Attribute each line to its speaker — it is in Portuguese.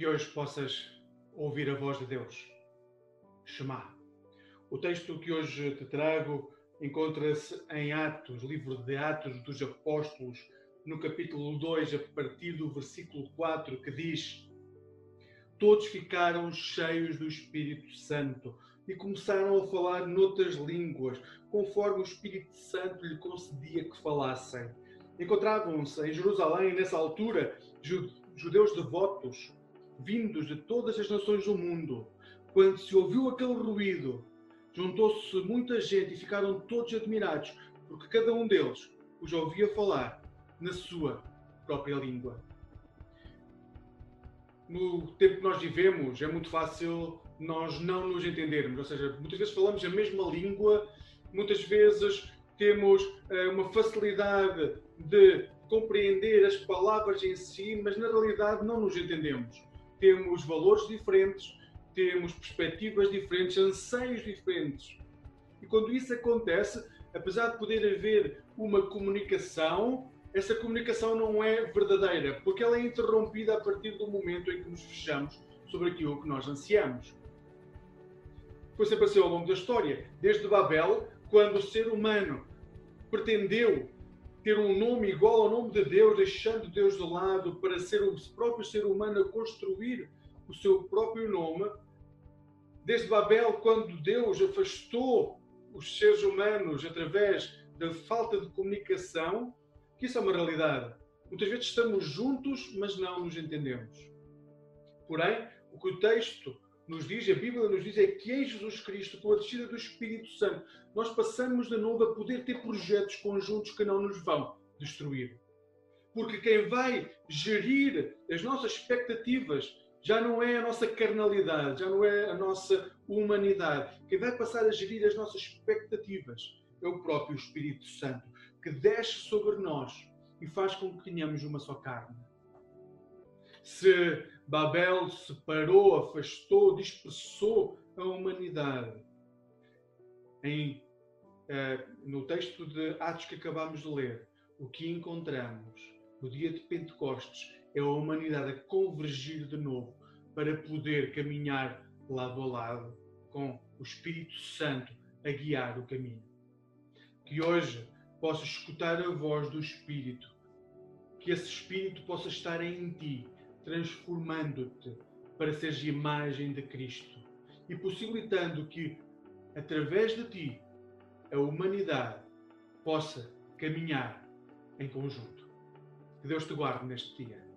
Speaker 1: que hoje possas ouvir a voz de Deus. Shema. O texto que hoje te trago encontra-se em Atos, livro de Atos dos Apóstolos, no capítulo 2, a partir do versículo 4, que diz: Todos ficaram cheios do Espírito Santo e começaram a falar noutras línguas, conforme o Espírito Santo lhe concedia que falassem. Encontravam-se em Jerusalém, nessa altura, judeus devotos, vindos de todas as nações do mundo. Quando se ouviu aquele ruído, juntou-se muita gente e ficaram todos admirados, porque cada um deles os ouvia falar na sua própria língua. No tempo que nós vivemos, é muito fácil nós não nos entendermos, ou seja, muitas vezes falamos a mesma língua, muitas vezes temos uh, uma facilidade de compreender as palavras em si, mas na realidade não nos entendemos. Temos valores diferentes, temos perspectivas diferentes, anseios diferentes. E quando isso acontece, apesar de poder haver uma comunicação, essa comunicação não é verdadeira, porque ela é interrompida a partir do momento em que nos fechamos sobre aquilo que nós ansiamos. Foi sempre assim ao longo da história, desde Babel, quando o ser humano pretendeu ter um nome igual ao nome de Deus, deixando Deus de lado para ser o próprio ser humano a construir o seu próprio nome. Desde Babel, quando Deus afastou os seres humanos através da falta de comunicação, que isso é uma realidade. Muitas vezes estamos juntos, mas não nos entendemos. Porém, o que o texto nos diz, a Bíblia nos diz, é que em Jesus Cristo, com a descida do Espírito Santo, nós passamos de novo a poder ter projetos conjuntos que não nos vão destruir. Porque quem vai gerir as nossas expectativas já não é a nossa carnalidade, já não é a nossa humanidade. Quem vai passar a gerir as nossas expectativas é o próprio Espírito Santo, que desce sobre nós e faz com que tenhamos uma só carne. Se Babel separou, afastou, dispersou a humanidade. Em, eh, no texto de Atos que acabamos de ler, o que encontramos no dia de Pentecostes é a humanidade a convergir de novo para poder caminhar lado a lado com o Espírito Santo a guiar o caminho. Que hoje possas escutar a voz do Espírito, que esse Espírito possa estar em ti transformando-te para seres imagem de Cristo e possibilitando que, através de ti, a humanidade possa caminhar em conjunto. Que Deus te guarde neste dia.